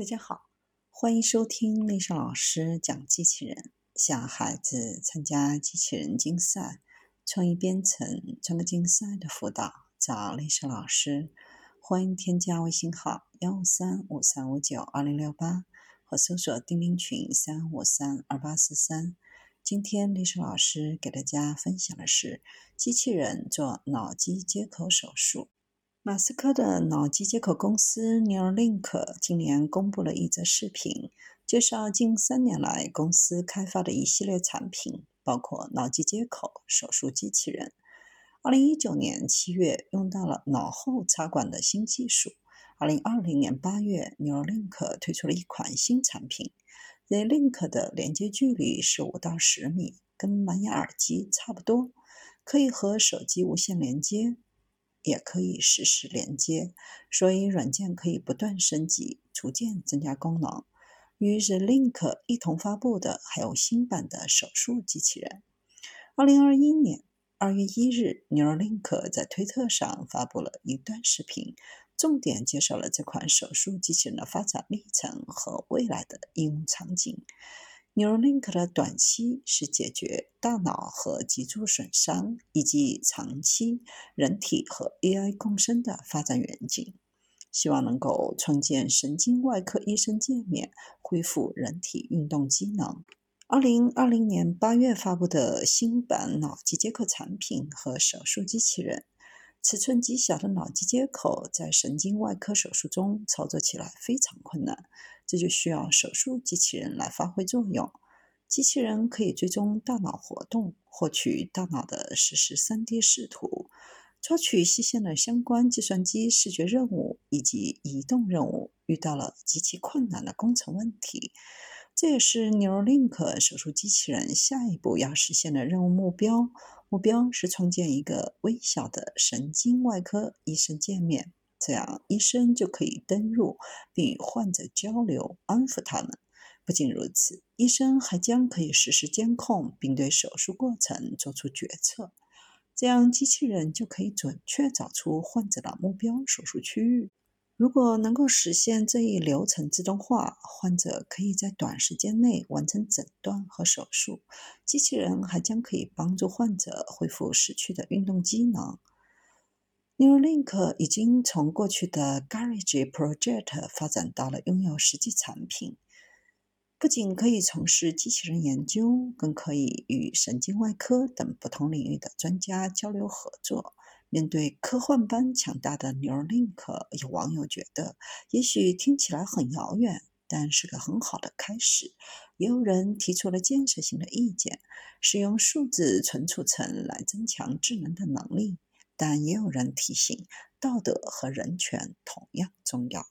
大家好，欢迎收听丽莎老师讲机器人。小孩子参加机器人竞赛、创意编程、创客竞赛的辅导，找丽莎老师。欢迎添加微信号幺三五三五九二零六八，或搜索钉钉群三五三二八四三。今天丽莎老师给大家分享的是机器人做脑机接口手术。马斯克的脑机接口公司 Neuralink 今年公布了一则视频，介绍近三年来公司开发的一系列产品，包括脑机接口手术机器人。二零一九年七月用到了脑后插管的新技术。二零二零年八月，Neuralink 推出了一款新产品，Z-Link 的连接距离是五到十米，跟蓝牙耳机差不多，可以和手机无线连接。也可以实时连接，所以软件可以不断升级，逐渐增加功能。与 The Link 一同发布的还有新版的手术机器人。二零二一年二月一日，Neuralink 在推特上发布了一段视频，重点介绍了这款手术机器人的发展历程和未来的应用场景。Neuralink 的短期是解决大脑和脊柱损伤，以及长期人体和 AI 共生的发展远景，希望能够创建神经外科医生界面，恢复人体运动机能。二零二零年八月发布的新版脑机接口产品和手术机器人。尺寸极小的脑机接口在神经外科手术中操作起来非常困难，这就需要手术机器人来发挥作用。机器人可以追踪大脑活动，获取大脑的实时 3D 视图，抓取细线的相关计算机视觉任务以及移动任务，遇到了极其困难的工程问题。这也是 Neuralink 手术机器人下一步要实现的任务目标。目标是创建一个微小的神经外科医生界面，这样医生就可以登入并与患者交流，安抚他们。不仅如此，医生还将可以实时监控并对手术过程做出决策，这样机器人就可以准确找出患者的目标手术区域。如果能够实现这一流程自动化，患者可以在短时间内完成诊断和手术。机器人还将可以帮助患者恢复失去的运动机能。Neuralink 已经从过去的 Garage Project 发展到了拥有实际产品，不仅可以从事机器人研究，更可以与神经外科等不同领域的专家交流合作。面对科幻般强大的 Neuralink，有网友觉得也许听起来很遥远，但是个很好的开始。也有人提出了建设性的意见，使用数字存储层来增强智能的能力。但也有人提醒，道德和人权同样重要。